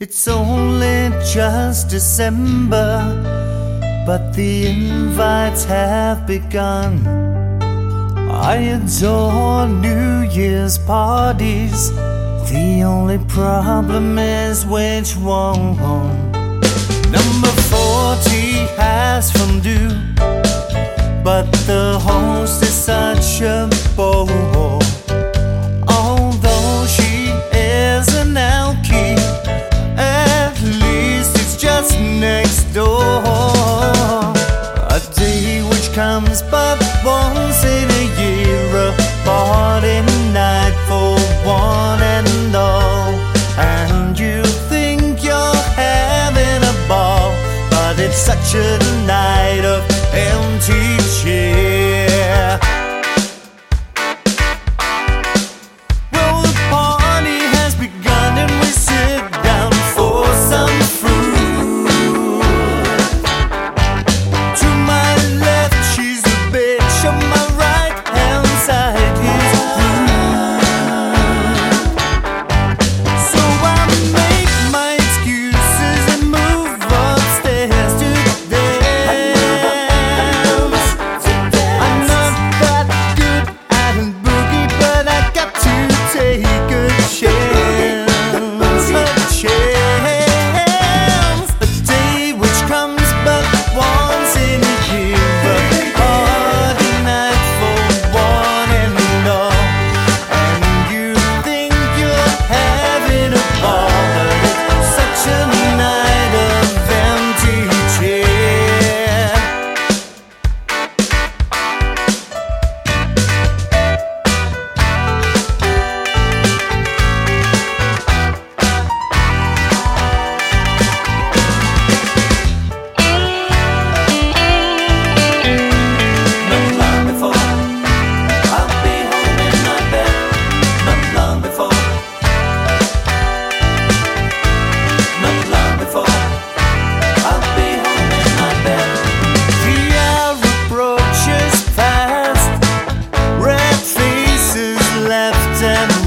It's only just December, but the invites have begun. I adore New Year's parties. The only problem is which one. Number 40 has fondue, but the host is such a bore. such a night of empty chairs. left and